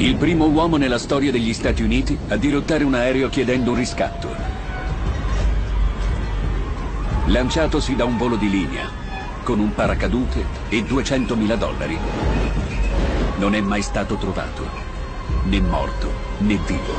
Il primo uomo nella storia degli Stati Uniti a dirottare un aereo chiedendo un riscatto. Lanciatosi da un volo di linea, con un paracadute e 200.000 dollari. Non è mai stato trovato, né morto, né vivo.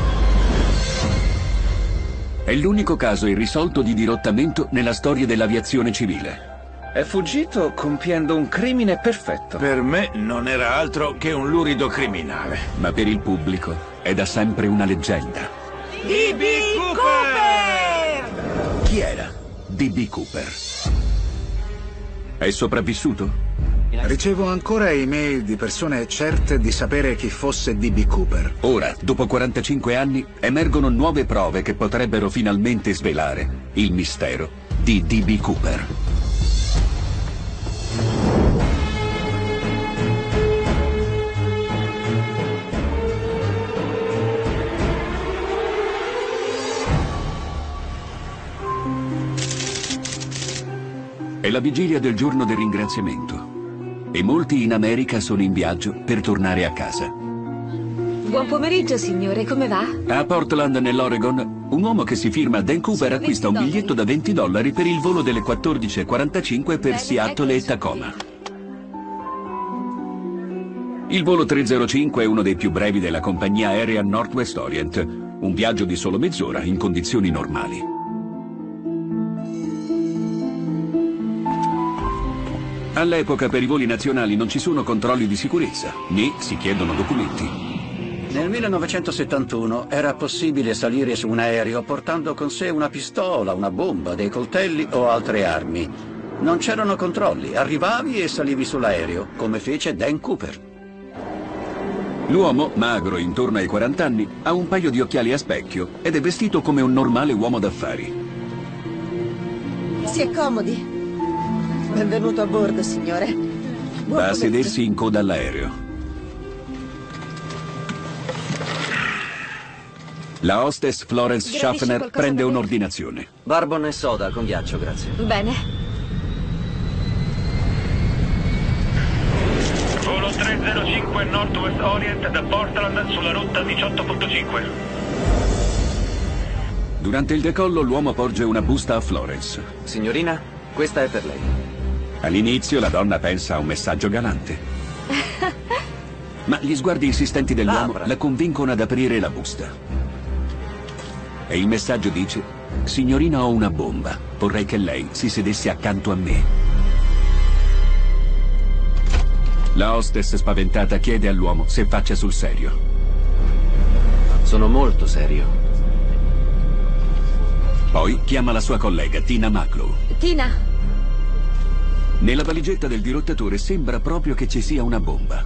È l'unico caso irrisolto di dirottamento nella storia dell'aviazione civile. È fuggito compiendo un crimine perfetto. Per me non era altro che un lurido criminale. Ma per il pubblico è da sempre una leggenda. D.B. Cooper! Chi era D.B. Cooper? È sopravvissuto? Ricevo ancora email di persone certe di sapere chi fosse D.B. Cooper. Ora, dopo 45 anni, emergono nuove prove che potrebbero finalmente svelare il mistero di D.B. Cooper. La vigilia del giorno del ringraziamento e molti in America sono in viaggio per tornare a casa. Buon pomeriggio, signore, come va? A Portland, nell'Oregon, un uomo che si firma Dan Cooper acquista un biglietto da 20 dollari per il volo delle 14.45 per Seattle e Tacoma. Il volo 305 è uno dei più brevi della compagnia aerea Northwest Orient, un viaggio di solo mezz'ora in condizioni normali. All'epoca per i voli nazionali non ci sono controlli di sicurezza, né si chiedono documenti. Nel 1971 era possibile salire su un aereo portando con sé una pistola, una bomba, dei coltelli o altre armi. Non c'erano controlli, arrivavi e salivi sull'aereo, come fece Dan Cooper. L'uomo, magro intorno ai 40 anni, ha un paio di occhiali a specchio ed è vestito come un normale uomo d'affari. Si accomodi. Benvenuto a bordo, signore. Buon Va a sedersi in coda all'aereo. La hostess Florence Gradisci Schaffner prende un'ordinazione. Barbon e soda con ghiaccio, grazie. Bene. Volo 305 Northwest Orient da Portland sulla rotta 18.5. Durante il decollo l'uomo porge una busta a Florence. Signorina, questa è per lei. All'inizio la donna pensa a un messaggio galante. Ma gli sguardi insistenti dell'uomo la convincono ad aprire la busta. E il messaggio dice, signorina ho una bomba, vorrei che lei si sedesse accanto a me. La hostess spaventata chiede all'uomo se faccia sul serio. Sono molto serio. Poi chiama la sua collega Tina Maclow. Tina, Nella valigetta del dirottatore sembra proprio che ci sia una bomba.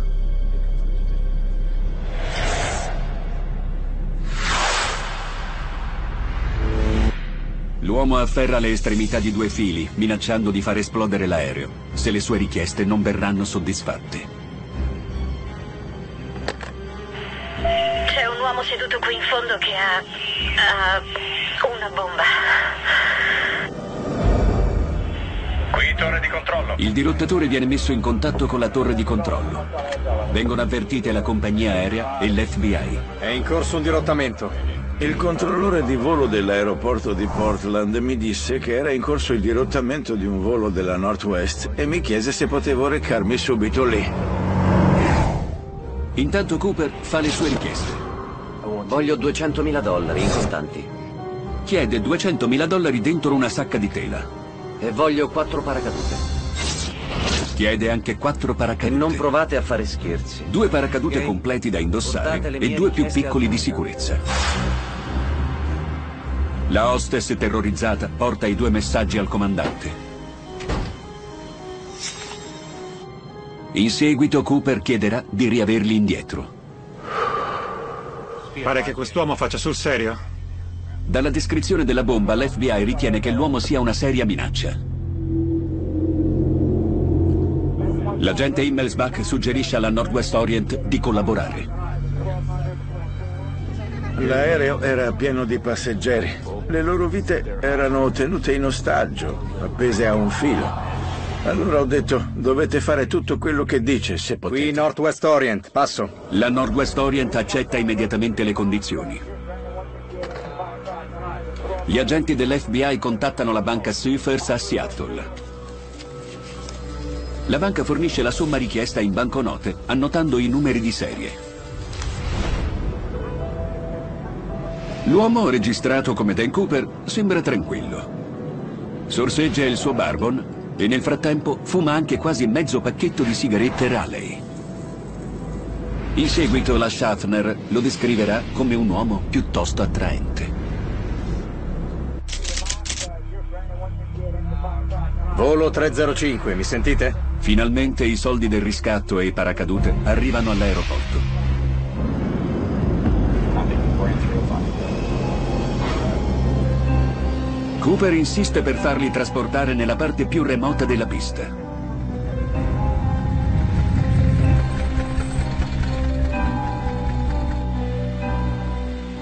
L'uomo afferra le estremità di due fili, minacciando di far esplodere l'aereo, se le sue richieste non verranno soddisfatte. C'è un uomo seduto qui in fondo che ha. ha una bomba. Torre di controllo. Il dirottatore viene messo in contatto con la torre di controllo. Vengono avvertite la compagnia aerea e l'FBI. È in corso un dirottamento. Il controllore di volo dell'aeroporto di Portland mi disse che era in corso il dirottamento di un volo della Northwest e mi chiese se potevo recarmi subito lì. Intanto Cooper fa le sue richieste. Voglio 200.000 dollari in contanti. Chiede 200.000 dollari dentro una sacca di tela. E voglio quattro paracadute. Chiede anche quattro paracadute. E non provate a fare scherzi. Due paracadute Ok? completi da indossare e due più piccoli di sicurezza. La hostess terrorizzata porta i due messaggi al comandante. In seguito Cooper chiederà di riaverli indietro. Pare che quest'uomo faccia sul serio. Dalla descrizione della bomba l'FBI ritiene che l'uomo sia una seria minaccia. L'agente Himmelsbach suggerisce alla Northwest Orient di collaborare. L'aereo era pieno di passeggeri. Le loro vite erano tenute in ostaggio, appese a un filo. Allora ho detto, dovete fare tutto quello che dice, se potete. Qui Northwest Orient, passo. La Northwest Orient accetta immediatamente le condizioni. Gli agenti dell'FBI contattano la banca Seafers a Seattle. La banca fornisce la somma richiesta in banconote, annotando i numeri di serie. L'uomo, registrato come Dan Cooper, sembra tranquillo. Sorseggia il suo barbon e nel frattempo fuma anche quasi mezzo pacchetto di sigarette Raleigh. In seguito la Schaffner lo descriverà come un uomo piuttosto attraente. Volo 305, mi sentite? Finalmente i soldi del riscatto e i paracadute arrivano all'aeroporto. Cooper insiste per farli trasportare nella parte più remota della pista.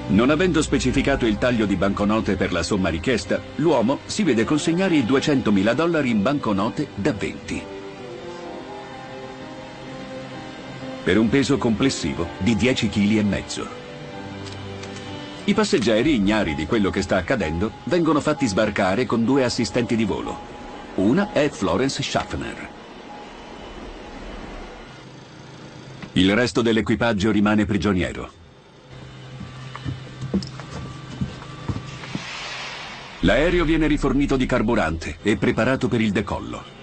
Non avendo specificato il taglio di banconote per la somma richiesta, l'uomo si vede consegnare i 200.000 dollari in banconote da 20. Per un peso complessivo di 10 kg. I passeggeri, ignari di quello che sta accadendo, vengono fatti sbarcare con due assistenti di volo. Una è Florence Schaffner. Il resto dell'equipaggio rimane prigioniero. L'aereo viene rifornito di carburante e preparato per il decollo.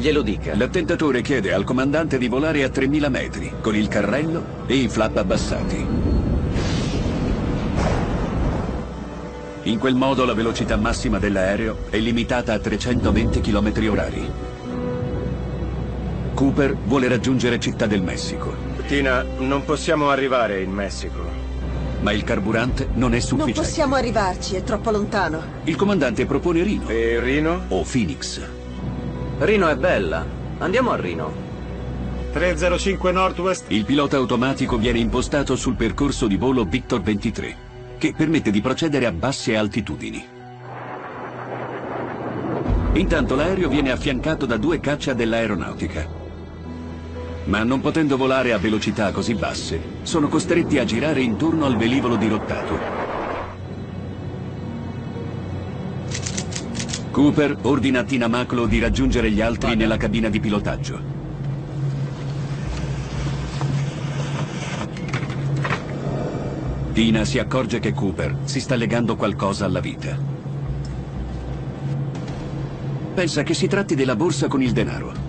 Glielo dica. L'attentatore chiede al comandante di volare a 3000 metri, con il carrello e i flap abbassati. In quel modo la velocità massima dell'aereo è limitata a 320 km orari. Cooper vuole raggiungere Città del Messico, Tina, non possiamo arrivare in Messico. ma il carburante non è Non sufficiente. possiamo arrivarci, è troppo lontano. Il comandante propone Rino. E Rino? O Phoenix. Rino è bella. Andiamo a Rino. 305 Northwest. Il pilota automatico viene impostato sul percorso di volo Victor 23, che permette di procedere a basse altitudini. Intanto l'aereo viene affiancato da due caccia dell'aeronautica. Ma non potendo volare a velocità così basse, sono costretti a girare intorno al velivolo dirottato. Cooper ordina a Tina Maclo di raggiungere gli altri nella cabina di pilotaggio. Tina si accorge che Cooper si sta legando qualcosa alla vita. Pensa che si tratti della borsa con il denaro.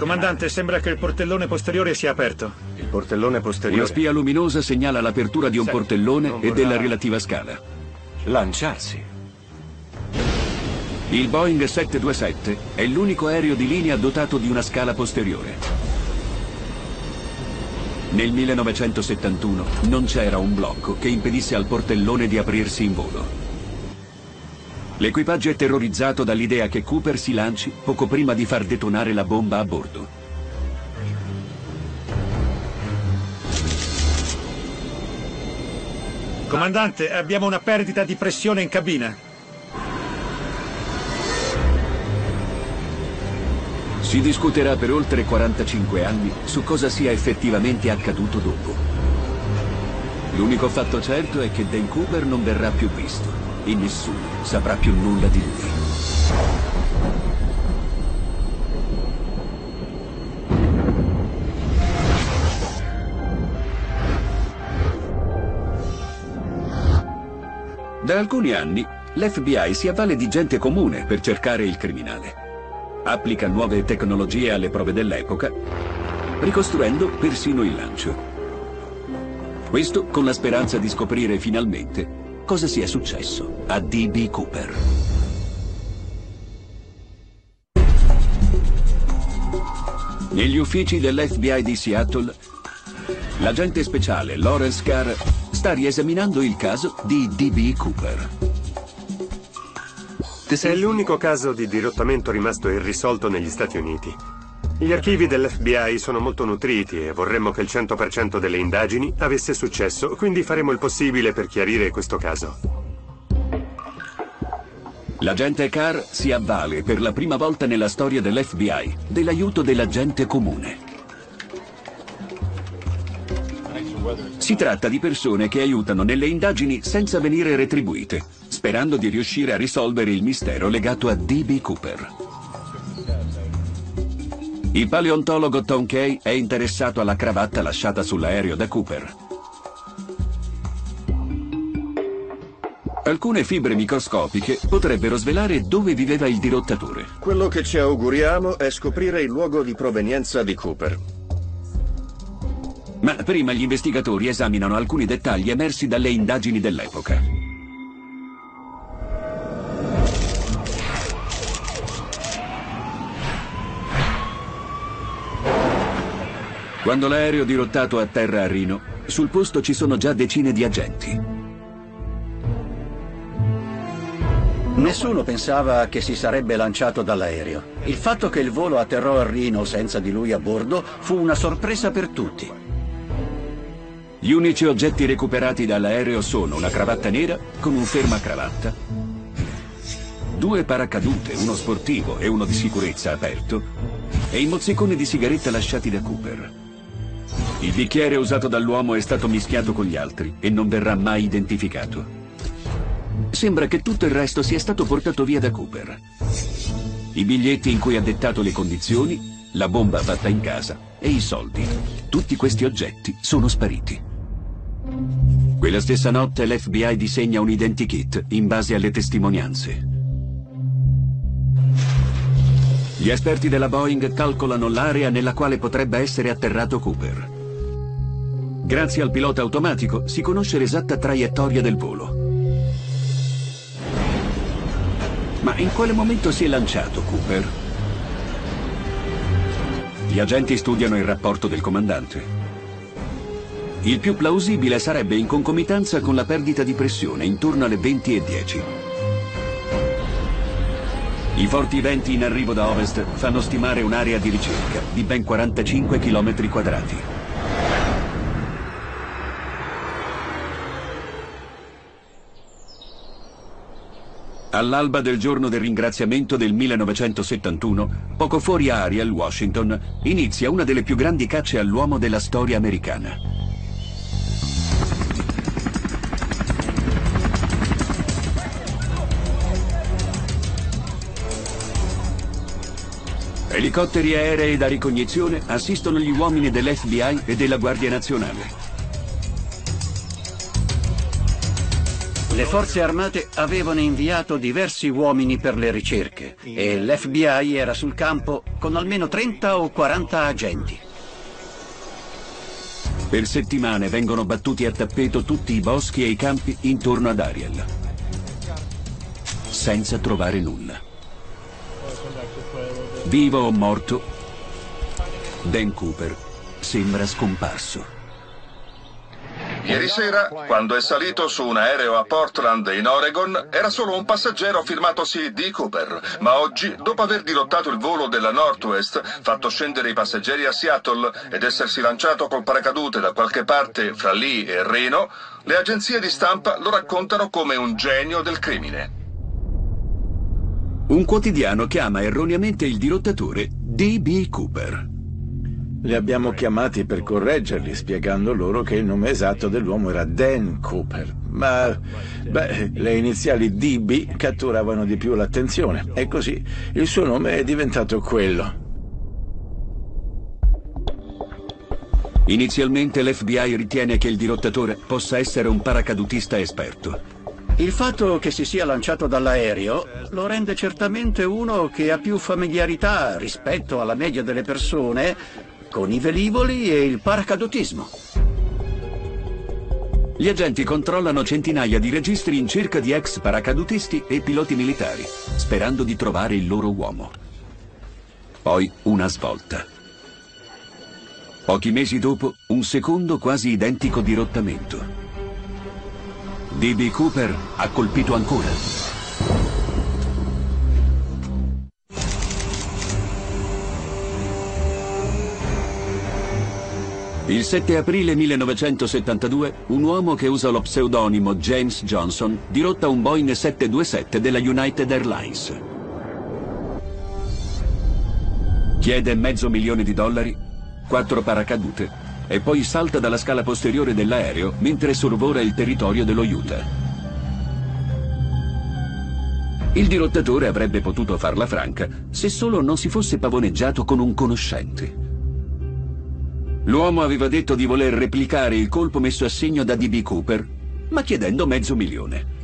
Comandante, sembra che il portellone posteriore sia aperto. Il portellone posteriore. Una spia luminosa segnala l'apertura di un Senti, portellone e della relativa scala. Lanciarsi. Il Boeing 727 è l'unico aereo di linea dotato di una scala posteriore. Nel 1971 non c'era un blocco che impedisse al portellone di aprirsi in volo. L'equipaggio è terrorizzato dall'idea che Cooper si lanci poco prima di far detonare la bomba a bordo. Comandante, abbiamo una perdita di pressione in cabina. Si discuterà per oltre 45 anni su cosa sia effettivamente accaduto dopo. L'unico fatto certo è che Dan Cooper non verrà più visto e nessuno saprà più nulla di lui. Da alcuni anni l'FBI si avvale di gente comune per cercare il criminale. Applica nuove tecnologie alle prove dell'epoca, ricostruendo persino il lancio. Questo con la speranza di scoprire finalmente cosa sia successo a D.B. Cooper. Negli uffici dell'FBI di Seattle, l'agente speciale Lawrence Carr sta riesaminando il caso di D.B. Cooper. È l'unico caso di dirottamento rimasto irrisolto negli Stati Uniti. Gli archivi dell'FBI sono molto nutriti e vorremmo che il 100% delle indagini avesse successo, quindi faremo il possibile per chiarire questo caso. L'agente Carr si avvale per la prima volta nella storia dell'FBI dell'aiuto dell'agente comune. Si tratta di persone che aiutano nelle indagini senza venire retribuite, sperando di riuscire a risolvere il mistero legato a D.B. Cooper. Il paleontologo Tom Kay è interessato alla cravatta lasciata sull'aereo da Cooper. Alcune fibre microscopiche potrebbero svelare dove viveva il dirottatore. Quello che ci auguriamo è scoprire il luogo di provenienza di Cooper. Ma prima gli investigatori esaminano alcuni dettagli emersi dalle indagini dell'epoca. Quando l'aereo dirottato atterra a Rino, sul posto ci sono già decine di agenti. Nessuno pensava che si sarebbe lanciato dall'aereo. Il fatto che il volo atterrò a Rino senza di lui a bordo fu una sorpresa per tutti. Gli unici oggetti recuperati dall'aereo sono una cravatta nera con un fermacravatta, due paracadute, uno sportivo e uno di sicurezza aperto, e i mozziconi di sigaretta lasciati da Cooper. Il bicchiere usato dall'uomo è stato mischiato con gli altri e non verrà mai identificato. Sembra che tutto il resto sia stato portato via da Cooper. I biglietti in cui ha dettato le condizioni, la bomba fatta in casa e i soldi. Tutti questi oggetti sono spariti. Quella stessa notte l'FBI disegna un identikit in base alle testimonianze. Gli esperti della Boeing calcolano l'area nella quale potrebbe essere atterrato Cooper. Grazie al pilota automatico si conosce l'esatta traiettoria del volo. Ma in quale momento si è lanciato Cooper? Gli agenti studiano il rapporto del comandante. Il più plausibile sarebbe in concomitanza con la perdita di pressione intorno alle 20.10. I forti venti in arrivo da ovest fanno stimare un'area di ricerca di ben 45 km quadrati. All'alba del giorno del ringraziamento del 1971, poco fuori Ariel, Washington, inizia una delle più grandi cacce all'uomo della storia americana. Elicotteri aerei da ricognizione assistono gli uomini dell'FBI e della Guardia Nazionale. Le forze armate avevano inviato diversi uomini per le ricerche e l'FBI era sul campo con almeno 30 o 40 agenti. Per settimane vengono battuti a tappeto tutti i boschi e i campi intorno ad Ariel, senza trovare nulla. Vivo o morto, Dan Cooper sembra scomparso. Ieri sera, quando è salito su un aereo a Portland in Oregon, era solo un passeggero firmatosi D. Cooper, ma oggi, dopo aver dirottato il volo della Northwest, fatto scendere i passeggeri a Seattle ed essersi lanciato col paracadute da qualche parte fra lì e Reno, le agenzie di stampa lo raccontano come un genio del crimine. Un quotidiano chiama erroneamente il dirottatore D.B. Cooper. Li abbiamo chiamati per correggerli, spiegando loro che il nome esatto dell'uomo era Dan Cooper. Ma, beh, le iniziali DB catturavano di più l'attenzione e così il suo nome è diventato quello. Inizialmente l'FBI ritiene che il dirottatore possa essere un paracadutista esperto. Il fatto che si sia lanciato dall'aereo lo rende certamente uno che ha più familiarità rispetto alla media delle persone con i velivoli e il paracadutismo. Gli agenti controllano centinaia di registri in cerca di ex paracadutisti e piloti militari, sperando di trovare il loro uomo. Poi una svolta. Pochi mesi dopo, un secondo quasi identico dirottamento. D.B. Cooper ha colpito ancora. Il 7 aprile 1972, un uomo che usa lo pseudonimo James Johnson dirotta un Boeing 727 della United Airlines. Chiede mezzo milione di dollari, quattro paracadute e poi salta dalla scala posteriore dell'aereo mentre sorvola il territorio dello Utah. Il dirottatore avrebbe potuto farla franca se solo non si fosse pavoneggiato con un conoscente. L'uomo aveva detto di voler replicare il colpo messo a segno da D.B. Cooper, ma chiedendo mezzo milione.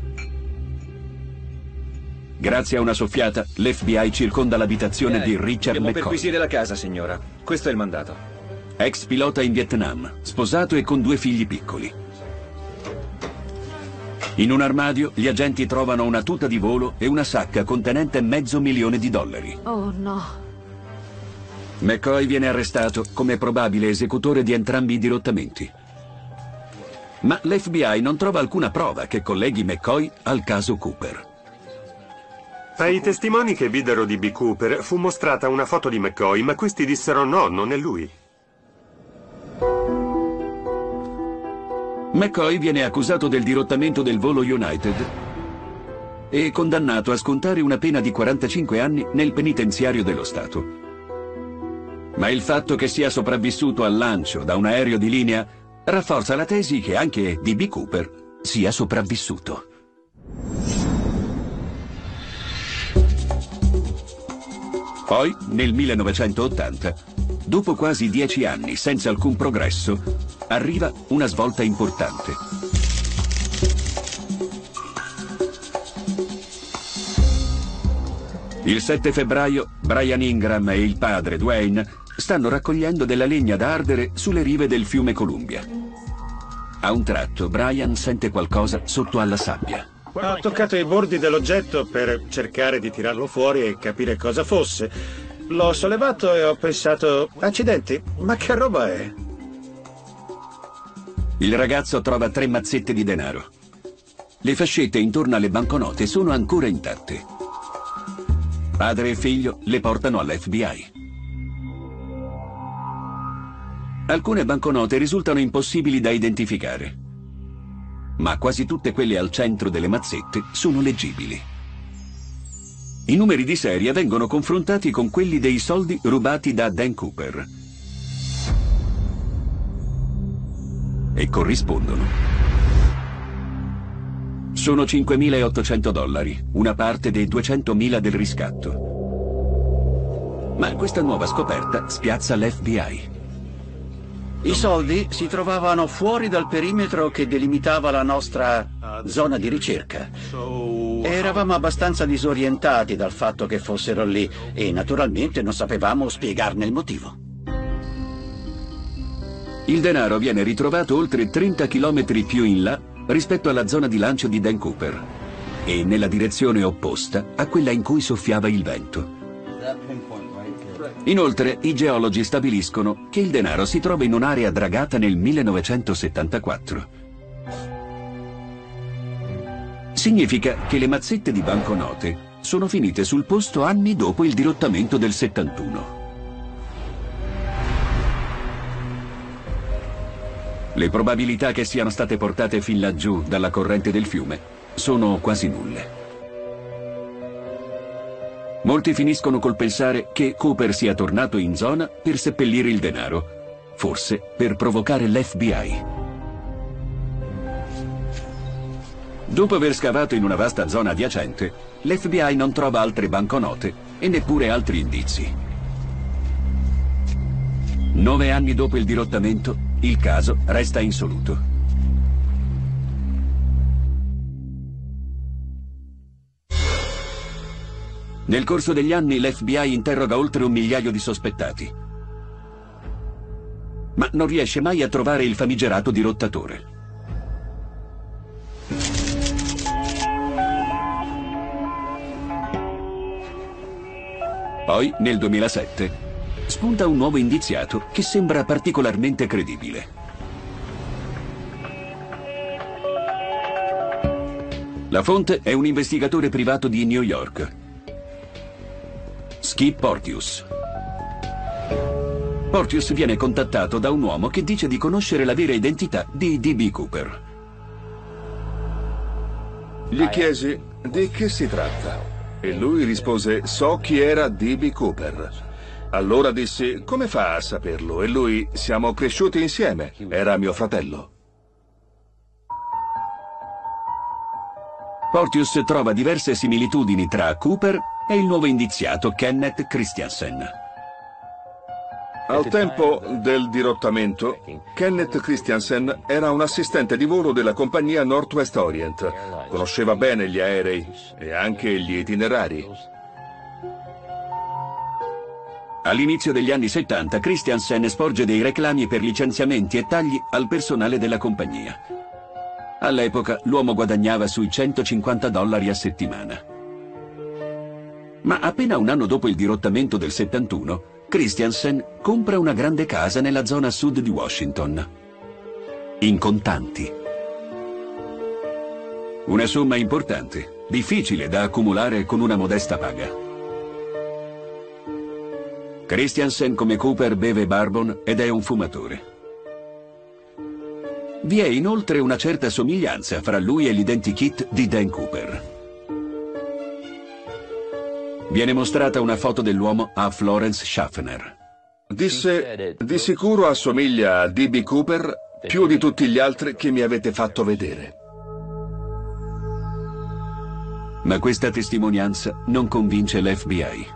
Grazie a una soffiata, l'FBI circonda l'abitazione di Richard McCoy. perquisire la casa, signora. Questo è il mandato. Ex pilota in Vietnam, sposato e con due figli piccoli. In un armadio gli agenti trovano una tuta di volo e una sacca contenente mezzo milione di dollari. Oh no. McCoy viene arrestato come probabile esecutore di entrambi i dirottamenti. Ma l'FBI non trova alcuna prova che colleghi McCoy al caso Cooper. Ai testimoni che videro di B. Cooper fu mostrata una foto di McCoy, ma questi dissero no, non è lui. McCoy viene accusato del dirottamento del volo United e condannato a scontare una pena di 45 anni nel penitenziario dello Stato. Ma il fatto che sia sopravvissuto al lancio da un aereo di linea rafforza la tesi che anche D.B. Cooper sia sopravvissuto. Poi, nel 1980, dopo quasi dieci anni senza alcun progresso, arriva una svolta importante. Il 7 febbraio, Brian Ingram e il padre Dwayne stanno raccogliendo della legna da ardere sulle rive del fiume Columbia. A un tratto, Brian sente qualcosa sotto alla sabbia. Ha toccato i bordi dell'oggetto per cercare di tirarlo fuori e capire cosa fosse. L'ho sollevato e ho pensato, accidenti, ma che roba è? Il ragazzo trova tre mazzette di denaro. Le fascette intorno alle banconote sono ancora intatte. Padre e figlio le portano all'FBI. Alcune banconote risultano impossibili da identificare, ma quasi tutte quelle al centro delle mazzette sono leggibili. I numeri di serie vengono confrontati con quelli dei soldi rubati da Dan Cooper e corrispondono. Sono 5.800 dollari, una parte dei 200.000 del riscatto. Ma questa nuova scoperta spiazza l'FBI. I soldi si trovavano fuori dal perimetro che delimitava la nostra zona di ricerca. Eravamo abbastanza disorientati dal fatto che fossero lì e naturalmente non sapevamo spiegarne il motivo. Il denaro viene ritrovato oltre 30 km più in là rispetto alla zona di lancio di Dan Cooper e nella direzione opposta a quella in cui soffiava il vento. Inoltre, i geologi stabiliscono che il denaro si trova in un'area dragata nel 1974. Significa che le mazzette di banconote sono finite sul posto anni dopo il dirottamento del 71. Le probabilità che siano state portate fin laggiù dalla corrente del fiume sono quasi nulle. Molti finiscono col pensare che Cooper sia tornato in zona per seppellire il denaro, forse per provocare l'FBI. Dopo aver scavato in una vasta zona adiacente, l'FBI non trova altre banconote e neppure altri indizi. Nove anni dopo il dirottamento, il caso resta insoluto. Nel corso degli anni l'FBI interroga oltre un migliaio di sospettati. Ma non riesce mai a trovare il famigerato dirottatore. Poi, nel 2007, spunta un nuovo indiziato che sembra particolarmente credibile. La fonte è un investigatore privato di New York. Skip Portius. Portius viene contattato da un uomo che dice di conoscere la vera identità di D.B. Cooper. Gli chiesi di che si tratta e lui rispose so chi era D.B. Cooper. Allora dissi come fa a saperlo e lui siamo cresciuti insieme, era mio fratello. Portius trova diverse similitudini tra Cooper e il nuovo indiziato Kenneth Christiansen. Al tempo del dirottamento, Kenneth Christiansen era un assistente di volo della compagnia Northwest Orient. Conosceva bene gli aerei e anche gli itinerari. All'inizio degli anni 70 Christiansen sporge dei reclami per licenziamenti e tagli al personale della compagnia. All'epoca l'uomo guadagnava sui 150 dollari a settimana. Ma appena un anno dopo il dirottamento del 71, Christiansen compra una grande casa nella zona sud di Washington. In contanti. Una somma importante, difficile da accumulare con una modesta paga. Christiansen come Cooper beve bourbon ed è un fumatore. Vi è inoltre una certa somiglianza fra lui e l'identikit di Dan Cooper. Viene mostrata una foto dell'uomo a Florence Schaffner. Disse, di sicuro assomiglia a D.B. Cooper più di tutti gli altri che mi avete fatto vedere. Ma questa testimonianza non convince l'FBI.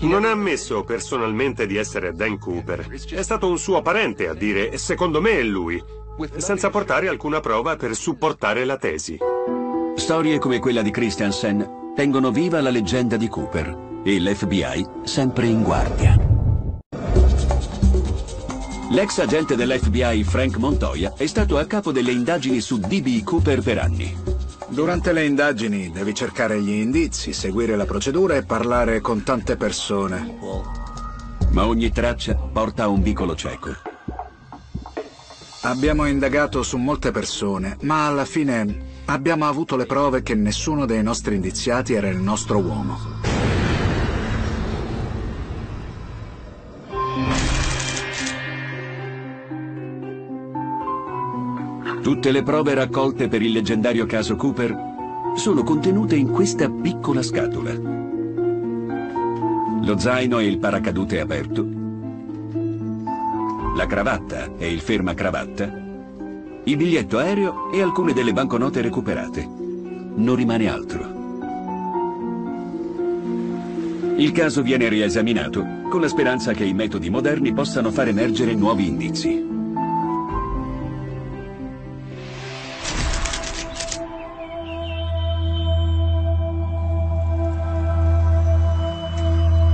Non ha ammesso personalmente di essere Dan Cooper. È stato un suo parente a dire secondo me è lui, senza portare alcuna prova per supportare la tesi. Storie come quella di Christiansen tengono viva la leggenda di Cooper e l'FBI sempre in guardia. L'ex agente dell'FBI Frank Montoya è stato a capo delle indagini su D.B. Cooper per anni. Durante le indagini devi cercare gli indizi, seguire la procedura e parlare con tante persone. Ma ogni traccia porta a un vicolo cieco. Abbiamo indagato su molte persone, ma alla fine abbiamo avuto le prove che nessuno dei nostri indiziati era il nostro uomo. Tutte le prove raccolte per il leggendario caso Cooper sono contenute in questa piccola scatola. Lo zaino e il paracadute aperto, la cravatta e il fermacravatta, il biglietto aereo e alcune delle banconote recuperate. Non rimane altro. Il caso viene riesaminato con la speranza che i metodi moderni possano far emergere nuovi indizi.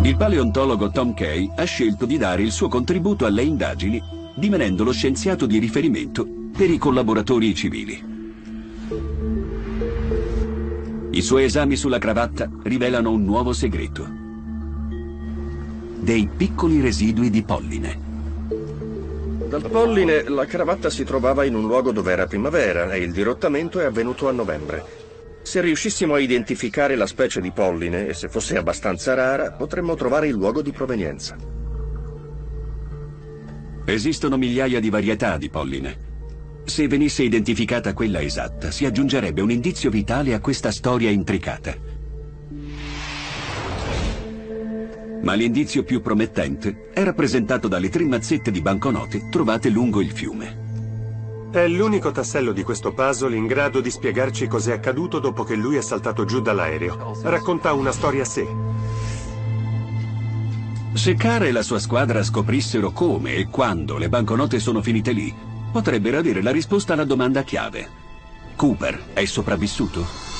Il paleontologo Tom Kay ha scelto di dare il suo contributo alle indagini, divenendo lo scienziato di riferimento per i collaboratori civili. I suoi esami sulla cravatta rivelano un nuovo segreto. Dei piccoli residui di polline. Dal polline la cravatta si trovava in un luogo dove era primavera e il dirottamento è avvenuto a novembre. Se riuscissimo a identificare la specie di polline, e se fosse abbastanza rara, potremmo trovare il luogo di provenienza. Esistono migliaia di varietà di polline. Se venisse identificata quella esatta, si aggiungerebbe un indizio vitale a questa storia intricata. Ma l'indizio più promettente è rappresentato dalle tre mazzette di banconote trovate lungo il fiume. È l'unico tassello di questo puzzle in grado di spiegarci cos'è accaduto dopo che lui è saltato giù dall'aereo. Racconta una storia a sé. Se Cara e la sua squadra scoprissero come e quando le banconote sono finite lì, potrebbero avere la risposta alla domanda chiave. Cooper è sopravvissuto?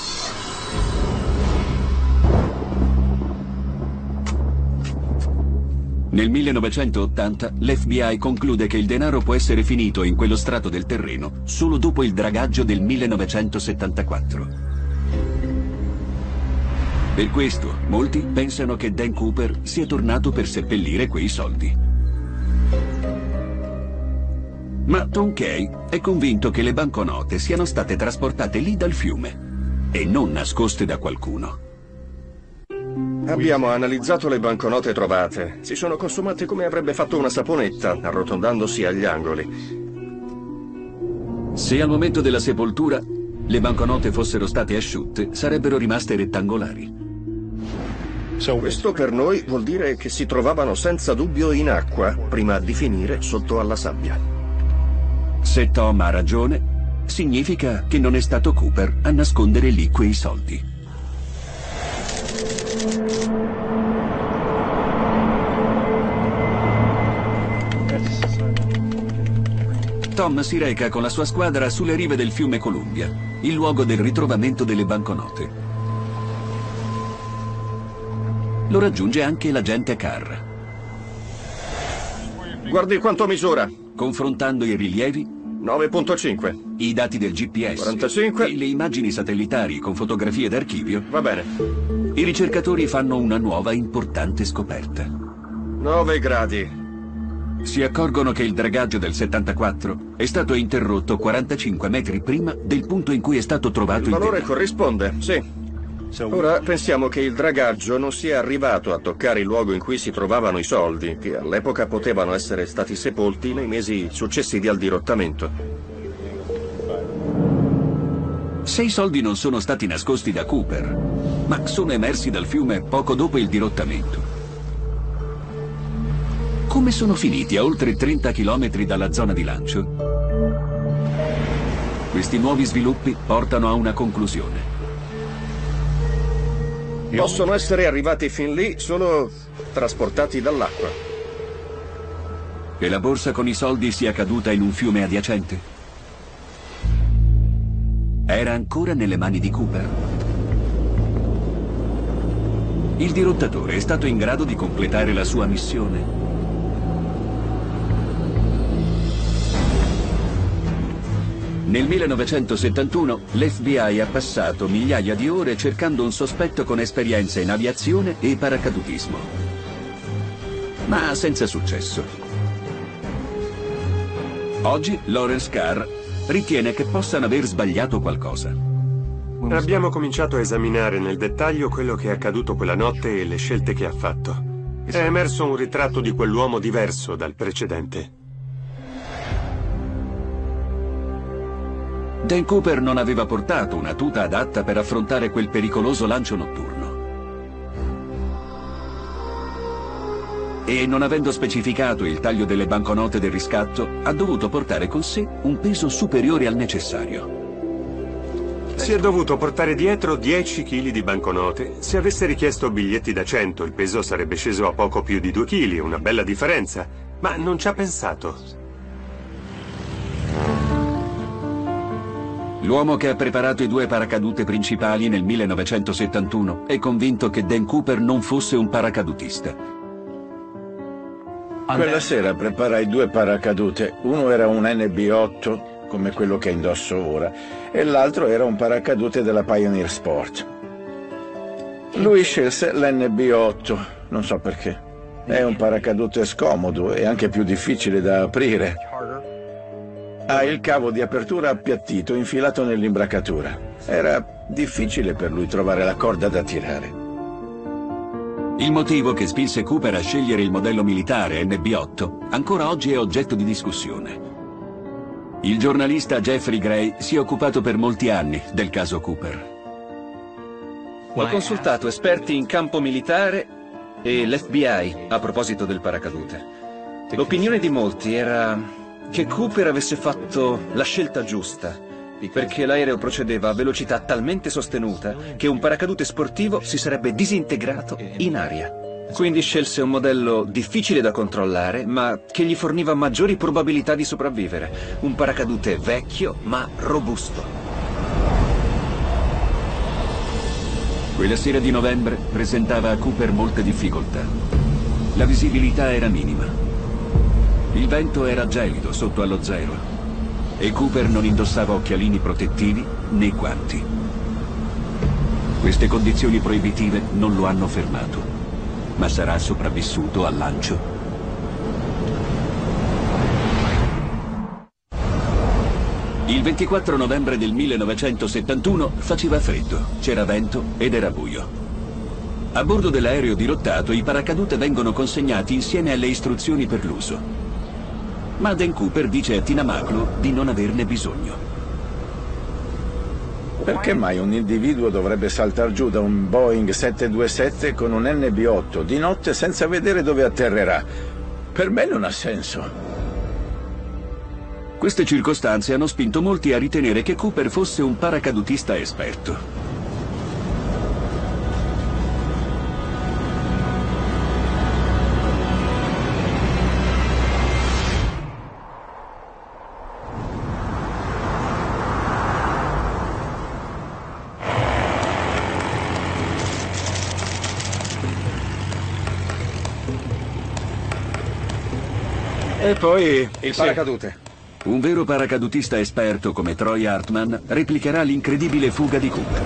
Nel 1980 l'FBI conclude che il denaro può essere finito in quello strato del terreno solo dopo il dragaggio del 1974. Per questo molti pensano che Dan Cooper sia tornato per seppellire quei soldi. Ma Tom Kay è convinto che le banconote siano state trasportate lì dal fiume e non nascoste da qualcuno. Abbiamo analizzato le banconote trovate. Si sono consumate come avrebbe fatto una saponetta, arrotondandosi agli angoli. Se al momento della sepoltura le banconote fossero state asciutte, sarebbero rimaste rettangolari. Questo per noi vuol dire che si trovavano senza dubbio in acqua prima di finire sotto alla sabbia. Se Tom ha ragione, significa che non è stato Cooper a nascondere lì quei soldi. Tom si reca con la sua squadra sulle rive del fiume Columbia, il luogo del ritrovamento delle banconote. Lo raggiunge anche l'agente Carr. Guardi quanto misura. Confrontando i rilievi, 9.5. i dati del GPS 45. e le immagini satellitari con fotografie d'archivio, Va bene. i ricercatori fanno una nuova importante scoperta. 9 gradi. Si accorgono che il dragaggio del 74 è stato interrotto 45 metri prima del punto in cui è stato trovato Il il, valore denaro. corrisponde, sì. Ora pensiamo che il dragaggio non sia arrivato a toccare il luogo in cui si trovavano i soldi, che all'epoca potevano essere stati sepolti nei mesi successivi al dirottamento. Se i soldi non sono stati nascosti da Cooper, ma sono emersi dal fiume poco dopo il dirottamento, come sono finiti a oltre 30 km dalla zona di lancio? Questi nuovi sviluppi portano a una conclusione. Possono essere arrivati fin lì solo trasportati dall'acqua. Che la borsa con i soldi sia caduta in un fiume adiacente? Era ancora nelle mani di Cooper. Il dirottatore è stato in grado di completare la sua missione. Nel 1971 l'FBI ha passato migliaia di ore cercando un sospetto con esperienza in aviazione e paracadutismo. Ma senza successo. Oggi Lawrence Carr ritiene che possano aver sbagliato qualcosa. Abbiamo cominciato a esaminare nel dettaglio quello che è accaduto quella notte e le scelte che ha fatto. È emerso un ritratto di quell'uomo diverso dal precedente. Dan Cooper non aveva portato una tuta adatta per affrontare quel pericoloso lancio notturno. E non avendo specificato il taglio delle banconote del riscatto, ha dovuto portare con sé un peso superiore al necessario. Si è dovuto portare dietro 10 kg di banconote. Se avesse richiesto biglietti da 100, il peso sarebbe sceso a poco più di 2 kg, una bella differenza. Ma non ci ha pensato. L'uomo che ha preparato i due paracadute principali nel 1971 è convinto che Dan Cooper non fosse un paracadutista. Quella sera preparai due paracadute. Uno era un NB8 come quello che indosso ora, e l'altro era un paracadute della Pioneer Sport. Lui scelse l'NB8, non so perché. È un paracadute scomodo e anche più difficile da aprire. Ha il cavo di apertura appiattito infilato nell'imbracatura. Era difficile per lui trovare la corda da tirare. Il motivo che spinse Cooper a scegliere il modello militare NB8 ancora oggi è oggetto di discussione. Il giornalista Jeffrey Gray si è occupato per molti anni del caso Cooper. Ho consultato esperti in campo militare e l'FBI a proposito del paracadute. L'opinione di molti era che Cooper avesse fatto la scelta giusta, perché l'aereo procedeva a velocità talmente sostenuta che un paracadute sportivo si sarebbe disintegrato in aria. Quindi scelse un modello difficile da controllare, ma che gli forniva maggiori probabilità di sopravvivere. Un paracadute vecchio, ma robusto. Quella sera di novembre presentava a Cooper molte difficoltà. La visibilità era minima. Il vento era gelido sotto allo zero e Cooper non indossava occhialini protettivi né guanti. Queste condizioni proibitive non lo hanno fermato ma sarà sopravvissuto al lancio. Il 24 novembre del 1971 faceva freddo, c'era vento ed era buio. A bordo dell'aereo dirottato i paracadute vengono consegnati insieme alle istruzioni per l'uso. Ma Dan Cooper dice a Tina Maclu di non averne bisogno. Perché mai un individuo dovrebbe saltar giù da un Boeing 727 con un NB8 di notte senza vedere dove atterrerà? Per me non ha senso. Queste circostanze hanno spinto molti a ritenere che Cooper fosse un paracadutista esperto. E poi il paracadute. Un vero paracadutista esperto come Troy Hartman replicherà l'incredibile fuga di Cooper.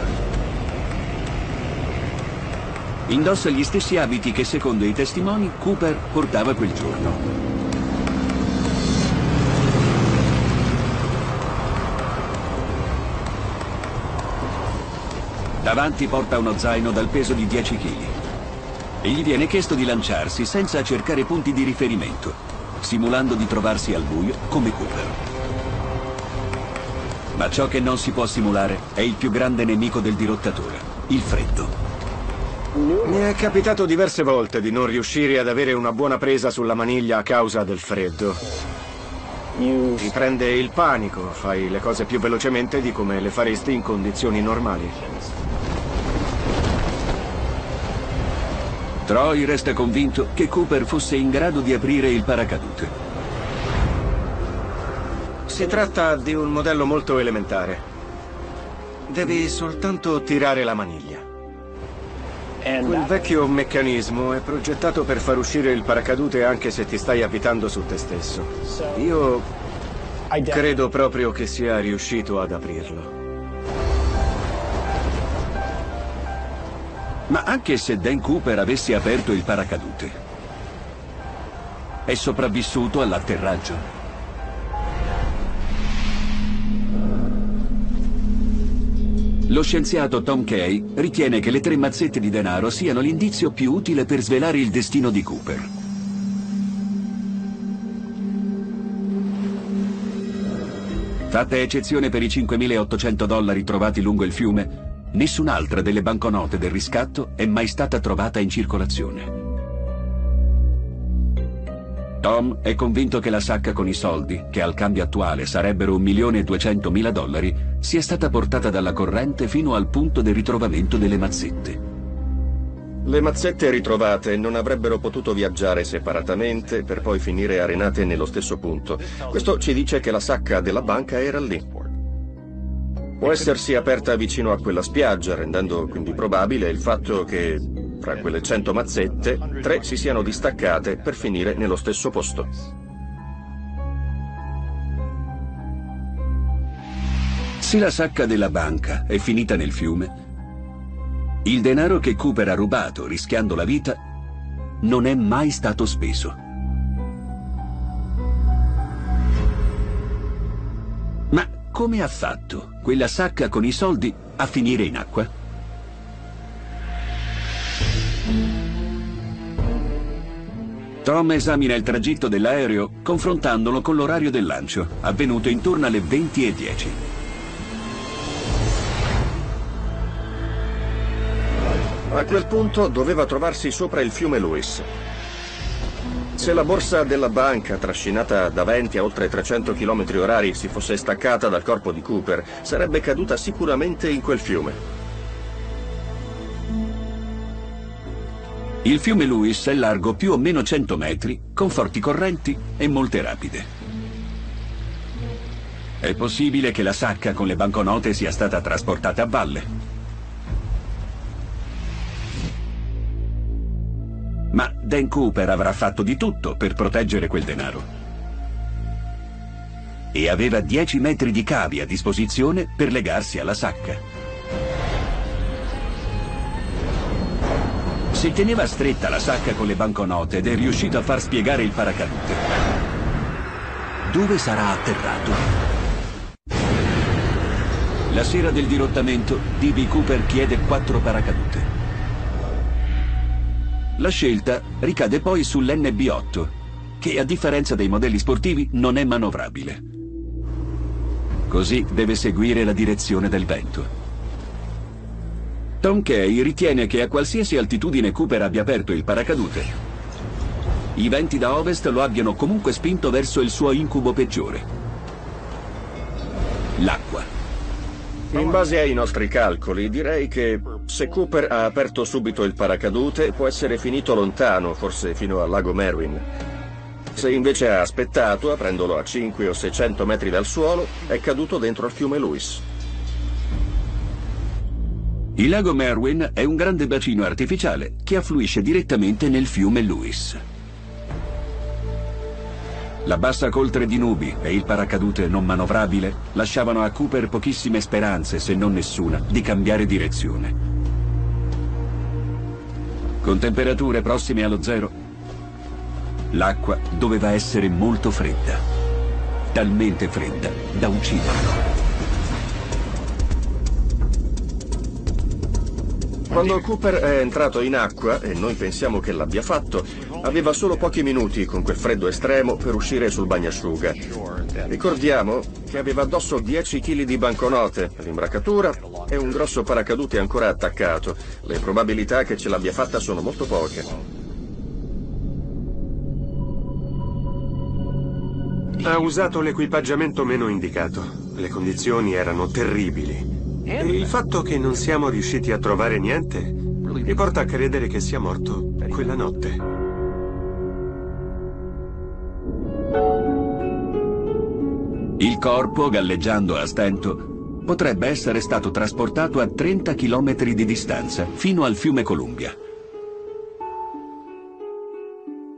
Indossa gli stessi abiti che secondo i testimoni Cooper portava quel giorno. Davanti porta uno zaino dal peso di 10 kg e gli viene chiesto di lanciarsi senza cercare punti di riferimento simulando di trovarsi al buio come Cooper. Ma ciò che non si può simulare è il più grande nemico del dirottatore, il freddo. Mi è capitato diverse volte di non riuscire ad avere una buona presa sulla maniglia a causa del freddo. Ti prende il panico, fai le cose più velocemente di come le faresti in condizioni normali. Troy resta convinto che Cooper fosse in grado di aprire il paracadute. Si tratta di un modello molto elementare. Devi soltanto tirare la maniglia. Quel vecchio meccanismo è progettato per far uscire il paracadute anche se ti stai abitando su te stesso. Io credo proprio che sia riuscito ad aprirlo. Ma anche se Dan Cooper avesse aperto il paracadute, è sopravvissuto all'atterraggio. Lo scienziato Tom Kay ritiene che le tre mazzette di denaro siano l'indizio più utile per svelare il destino di Cooper. Fatta eccezione per i 5.800 dollari trovati lungo il fiume, nessun'altra delle banconote del riscatto è mai stata trovata in circolazione. Tom è convinto che la sacca con i soldi, che al cambio attuale sarebbero 1.200.000 dollari, sia stata portata dalla corrente fino al punto del ritrovamento delle mazzette. Le mazzette ritrovate non avrebbero potuto viaggiare separatamente per poi finire arenate nello stesso punto. Questo ci dice che la sacca della banca era lì. Può essersi aperta vicino a quella spiaggia, rendendo quindi probabile il fatto che fra quelle 100 mazzette, tre si siano distaccate per finire nello stesso posto. Se la sacca della banca è finita nel fiume, il denaro che Cooper ha rubato rischiando la vita non è mai stato speso. Ma come ha fatto quella sacca con i soldi a finire in acqua? Tom esamina il tragitto dell'aereo confrontandolo con l'orario del lancio, avvenuto intorno alle 20.10. A quel punto doveva trovarsi sopra il fiume Lewis. Se la borsa della banca, trascinata da venti a oltre 300 km orari, si fosse staccata dal corpo di Cooper, sarebbe caduta sicuramente in quel fiume. Il fiume Lewis è largo più o meno 100 metri, con forti correnti e molte rapide. È possibile che la sacca con le banconote sia stata trasportata a valle. Ma Dan Cooper avrà fatto di tutto per proteggere quel denaro. E aveva 10 metri di cavi a disposizione per legarsi alla sacca. Se teneva stretta la sacca con le banconote ed è riuscito a far spiegare il paracadute, dove sarà atterrato? La sera del dirottamento, D.B. Cooper chiede quattro paracadute. La scelta ricade poi sull'NB8, che a differenza dei modelli sportivi non è manovrabile. Così deve seguire la direzione del vento. Tom Kay ritiene che a qualsiasi altitudine Cooper abbia aperto il paracadute, i venti da ovest lo abbiano comunque spinto verso il suo incubo peggiore. L'acqua. In base ai nostri calcoli, direi che se Cooper ha aperto subito il paracadute, può essere finito lontano, forse fino al lago Merwin. Se invece ha aspettato, aprendolo a 5 o 600 metri dal suolo, è caduto dentro al fiume Lewis. Il lago Merwin è un grande bacino artificiale che affluisce direttamente nel fiume Lewis. La bassa coltre di nubi e il paracadute non manovrabile lasciavano a Cooper pochissime speranze, se non nessuna, di cambiare direzione. Con temperature prossime allo zero, l'acqua doveva essere molto fredda, talmente fredda da ucciderlo. Quando Cooper è entrato in acqua, e noi pensiamo che l'abbia fatto, aveva solo pochi minuti con quel freddo estremo per uscire sul bagnasciuga. Ricordiamo che aveva addosso 10 kg di banconote, l'imbracatura e un grosso paracadute ancora attaccato. Le probabilità che ce l'abbia fatta sono molto poche. Ha usato l'equipaggiamento meno indicato. Le condizioni erano terribili. E il fatto che non siamo riusciti a trovare niente mi porta a credere che sia morto quella notte. Il corpo, galleggiando a stento, potrebbe essere stato trasportato a 30 km di distanza, fino al fiume Columbia.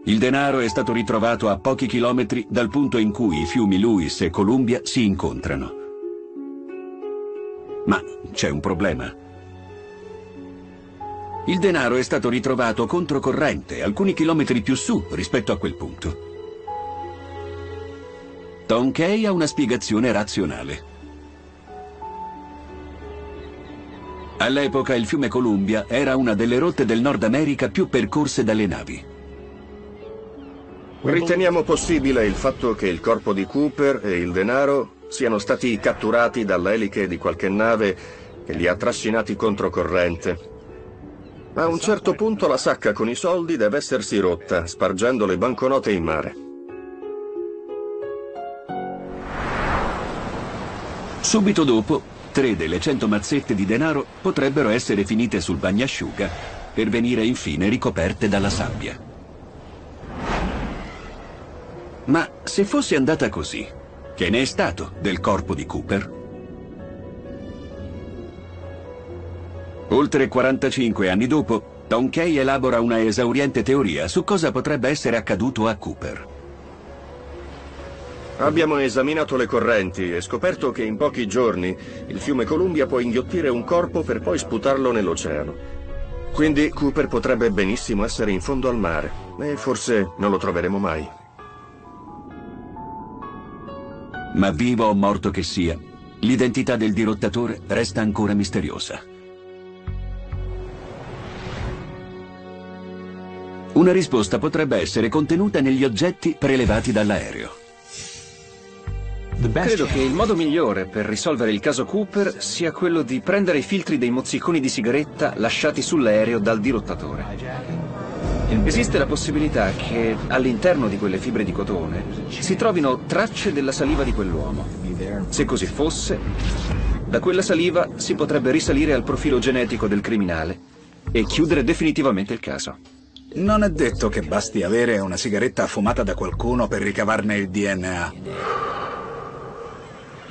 Il denaro è stato ritrovato a pochi chilometri dal punto in cui i fiumi Lewis e Columbia si incontrano. Ma c'è un problema. Il denaro è stato ritrovato controcorrente, alcuni chilometri più su rispetto a quel punto. Tom Kay ha una spiegazione razionale. All'epoca il fiume Columbia era una delle rotte del Nord America più percorse dalle navi. Riteniamo possibile il fatto che il corpo di Cooper e il denaro siano stati catturati dalle eliche di qualche nave che li ha trascinati controcorrente. A un certo punto la sacca con i soldi deve essersi rotta, spargendo le banconote in mare. Subito dopo, tre delle cento mazzette di denaro potrebbero essere finite sul bagnasciuga per venire infine ricoperte dalla sabbia. Ma se fosse andata così, che ne è stato del corpo di Cooper? Oltre 45 anni dopo, Tom Kay elabora una esauriente teoria su cosa potrebbe essere accaduto a Cooper. Abbiamo esaminato le correnti e scoperto che in pochi giorni il fiume Columbia può inghiottire un corpo per poi sputarlo nell'oceano. Quindi Cooper potrebbe benissimo essere in fondo al mare e forse non lo troveremo mai. Ma vivo o morto che sia, l'identità del dirottatore resta ancora misteriosa. Una risposta potrebbe essere contenuta negli oggetti prelevati dall'aereo. Credo che il modo migliore per risolvere il caso Cooper sia quello di prendere i filtri dei mozziconi di sigaretta lasciati sull'aereo dal dirottatore. Esiste la possibilità che all'interno di quelle fibre di cotone si trovino tracce della saliva di quell'uomo. Se così fosse, da quella saliva si potrebbe risalire al profilo genetico del criminale e chiudere definitivamente il caso. Non è detto che basti avere una sigaretta fumata da qualcuno per ricavarne il DNA.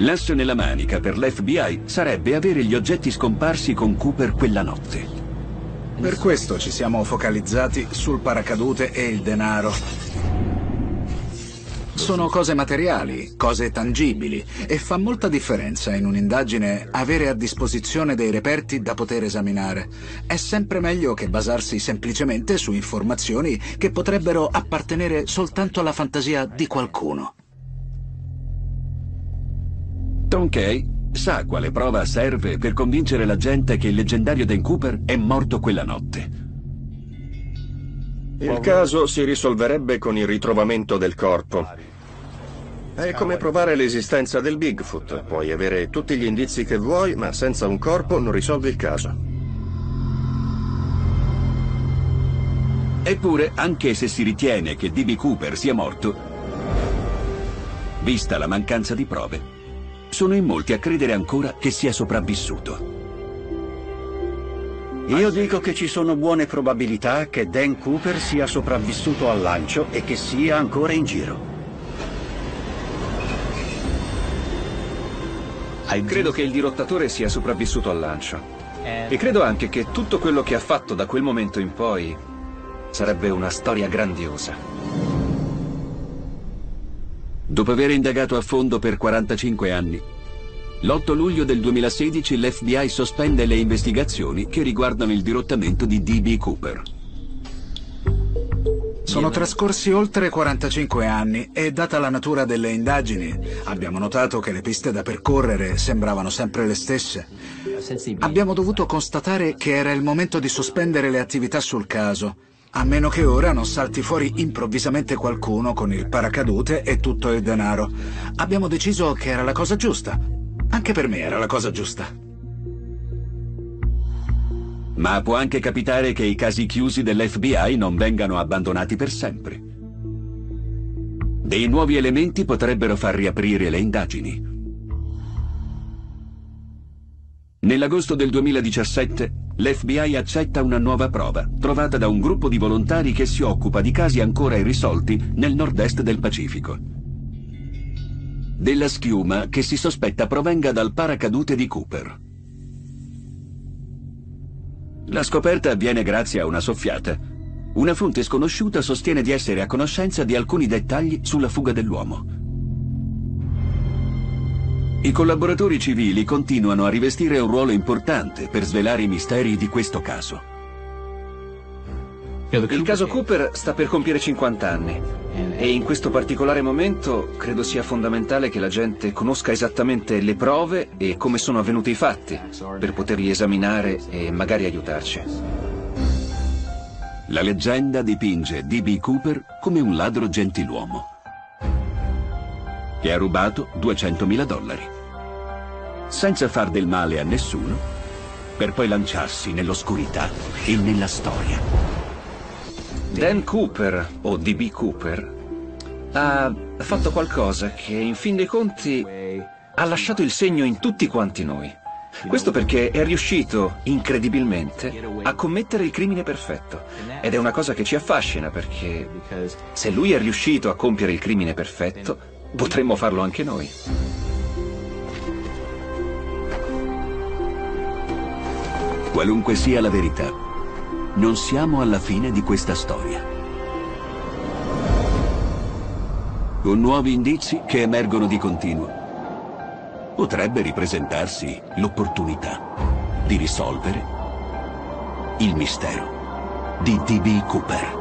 L'asso nella manica per l'FBI sarebbe avere gli oggetti scomparsi con Cooper quella notte. Per questo ci siamo focalizzati sul paracadute e il denaro. Sono cose materiali, cose tangibili e fa molta differenza in un'indagine avere a disposizione dei reperti da poter esaminare. È sempre meglio che basarsi semplicemente su informazioni che potrebbero appartenere soltanto alla fantasia di qualcuno. Tom Kay sa quale prova serve per convincere la gente che il leggendario Dan Cooper è morto quella notte. Il caso si risolverebbe con il ritrovamento del corpo. È come provare l'esistenza del Bigfoot. Puoi avere tutti gli indizi che vuoi, ma senza un corpo non risolvi il caso. Eppure, anche se si ritiene che D.B. Cooper sia morto, vista la mancanza di prove, sono in molti a credere ancora che sia sopravvissuto. Io dico che ci sono buone probabilità che Dan Cooper sia sopravvissuto al lancio e che sia ancora in giro. Credo che il dirottatore sia sopravvissuto al lancio. E credo anche che tutto quello che ha fatto da quel momento in poi sarebbe una storia grandiosa. Dopo aver indagato a fondo per 45 anni, l'8 luglio del 2016 l'FBI sospende le investigazioni che riguardano il dirottamento di D.B. Cooper. Sono trascorsi oltre 45 anni e data la natura delle indagini, abbiamo notato che le piste da percorrere sembravano sempre le stesse. Abbiamo dovuto constatare che era il momento di sospendere le attività sul caso, a meno che ora non salti fuori improvvisamente qualcuno con il paracadute e tutto il denaro. Abbiamo deciso che era la cosa giusta. Anche per me era la cosa giusta. Ma può anche capitare che i casi chiusi dell'FBI non vengano abbandonati per sempre. Dei nuovi elementi potrebbero far riaprire le indagini. Nell'agosto del 2017 l'FBI accetta una nuova prova, trovata da un gruppo di volontari che si occupa di casi ancora irrisolti nel nord-est del Pacifico. Della schiuma che si sospetta provenga dal paracadute di Cooper. La scoperta avviene grazie a una soffiata. Una fonte sconosciuta sostiene di essere a conoscenza di alcuni dettagli sulla fuga dell'uomo. I collaboratori civili continuano a rivestire un ruolo importante per svelare i misteri di questo caso. Il caso Cooper sta per compiere 50 anni e in questo particolare momento credo sia fondamentale che la gente conosca esattamente le prove e come sono avvenuti i fatti per poterli esaminare e magari aiutarci. La leggenda dipinge D.B. Cooper come un ladro gentiluomo. Che ha rubato 200.000 dollari. Senza far del male a nessuno, per poi lanciarsi nell'oscurità e nella storia. Dan Cooper, o DB Cooper, ha fatto qualcosa che in fin dei conti ha lasciato il segno in tutti quanti noi. Questo perché è riuscito, incredibilmente, a commettere il crimine perfetto. Ed è una cosa che ci affascina perché se lui è riuscito a compiere il crimine perfetto, potremmo farlo anche noi. Qualunque sia la verità, non siamo alla fine di questa storia. Con nuovi indizi che emergono di continuo, potrebbe ripresentarsi l'opportunità di risolvere il mistero di D.B. Cooper.